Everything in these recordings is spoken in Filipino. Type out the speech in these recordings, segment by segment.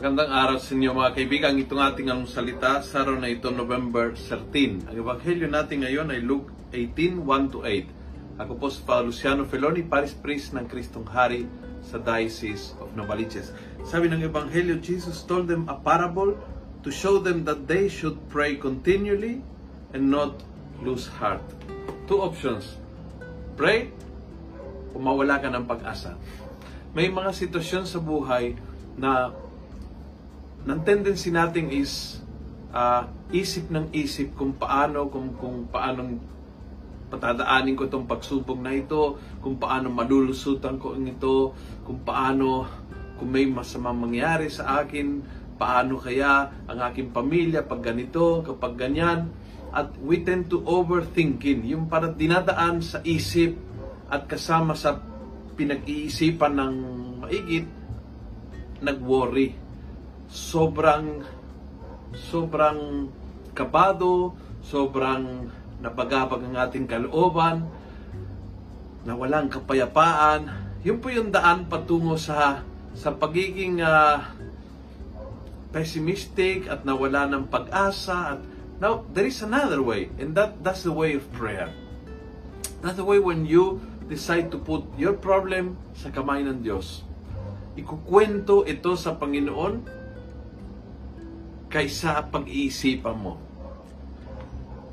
Magandang araw sa inyo mga kaibigan. Itong ating ang salita sa araw na ito, November 13. Ang ebanghelyo natin ngayon ay Luke 18, 1 to 8. Ako po si Father Luciano Feloni, Paris Priest ng Kristong Hari sa Diocese of Novaliches. Sabi ng ebanghelyo, Jesus told them a parable to show them that they should pray continually and not lose heart. Two options. Pray o mawala ka ng pag-asa. May mga sitwasyon sa buhay na ng tendency natin is uh, isip ng isip kung paano kung kung paano patadaanin ko itong pagsubok na ito, kung paano malulusutan ko ang ito, kung paano kung may masamang mangyari sa akin, paano kaya ang aking pamilya pag ganito, kapag ganyan. At we tend to overthinking, yung para dinadaan sa isip at kasama sa pinag-iisipan ng maigit, nag-worry. Sobrang sobrang kabado, sobrang napagabag ang ating kalooban, na walang kapayapaan. Yun po yung daan patungo sa sa pagiging uh, pessimistic at nawala ng pag-asa at now there is another way and that that's the way of prayer. That's the way when you decide to put your problem sa kamay ng Diyos ikukwento ito sa Panginoon kaysa pag-iisipan mo.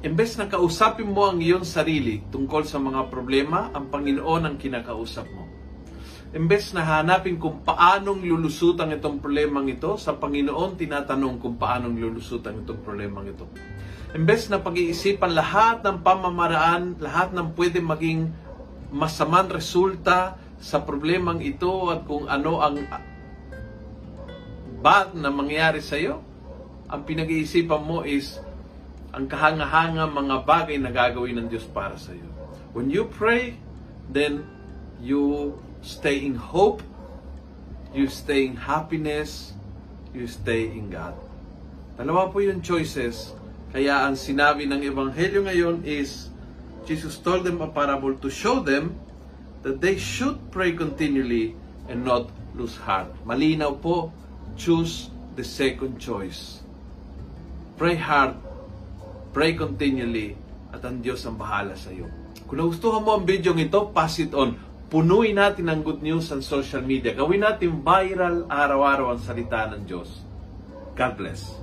Imbes na kausapin mo ang iyong sarili tungkol sa mga problema, ang Panginoon ang kinakausap mo. Imbes na hanapin kung paanong lulusutan itong problemang ito, sa Panginoon tinatanong kung paanong lulusutan itong problemang ito. Imbes na pag-iisipan lahat ng pamamaraan, lahat ng pwede maging masamang resulta sa problemang ito at kung ano ang bad na mangyari sa iyo, ang pinag-iisipan mo is ang kahanga-hanga mga bagay na gagawin ng Diyos para sa iyo. When you pray, then you stay in hope, you stay in happiness, you stay in God. Dalawa po yung choices. Kaya ang sinabi ng Ebanghelyo ngayon is, Jesus told them a parable to show them that they should pray continually and not lose heart. Malinaw po, choose the second choice. Pray hard, pray continually, at ang Diyos ang bahala sa iyo. Kung nagustuhan mo ang video ito, pass it on. Punuin natin ang good news sa social media. Gawin natin viral araw-araw ang salita ng Diyos. God bless.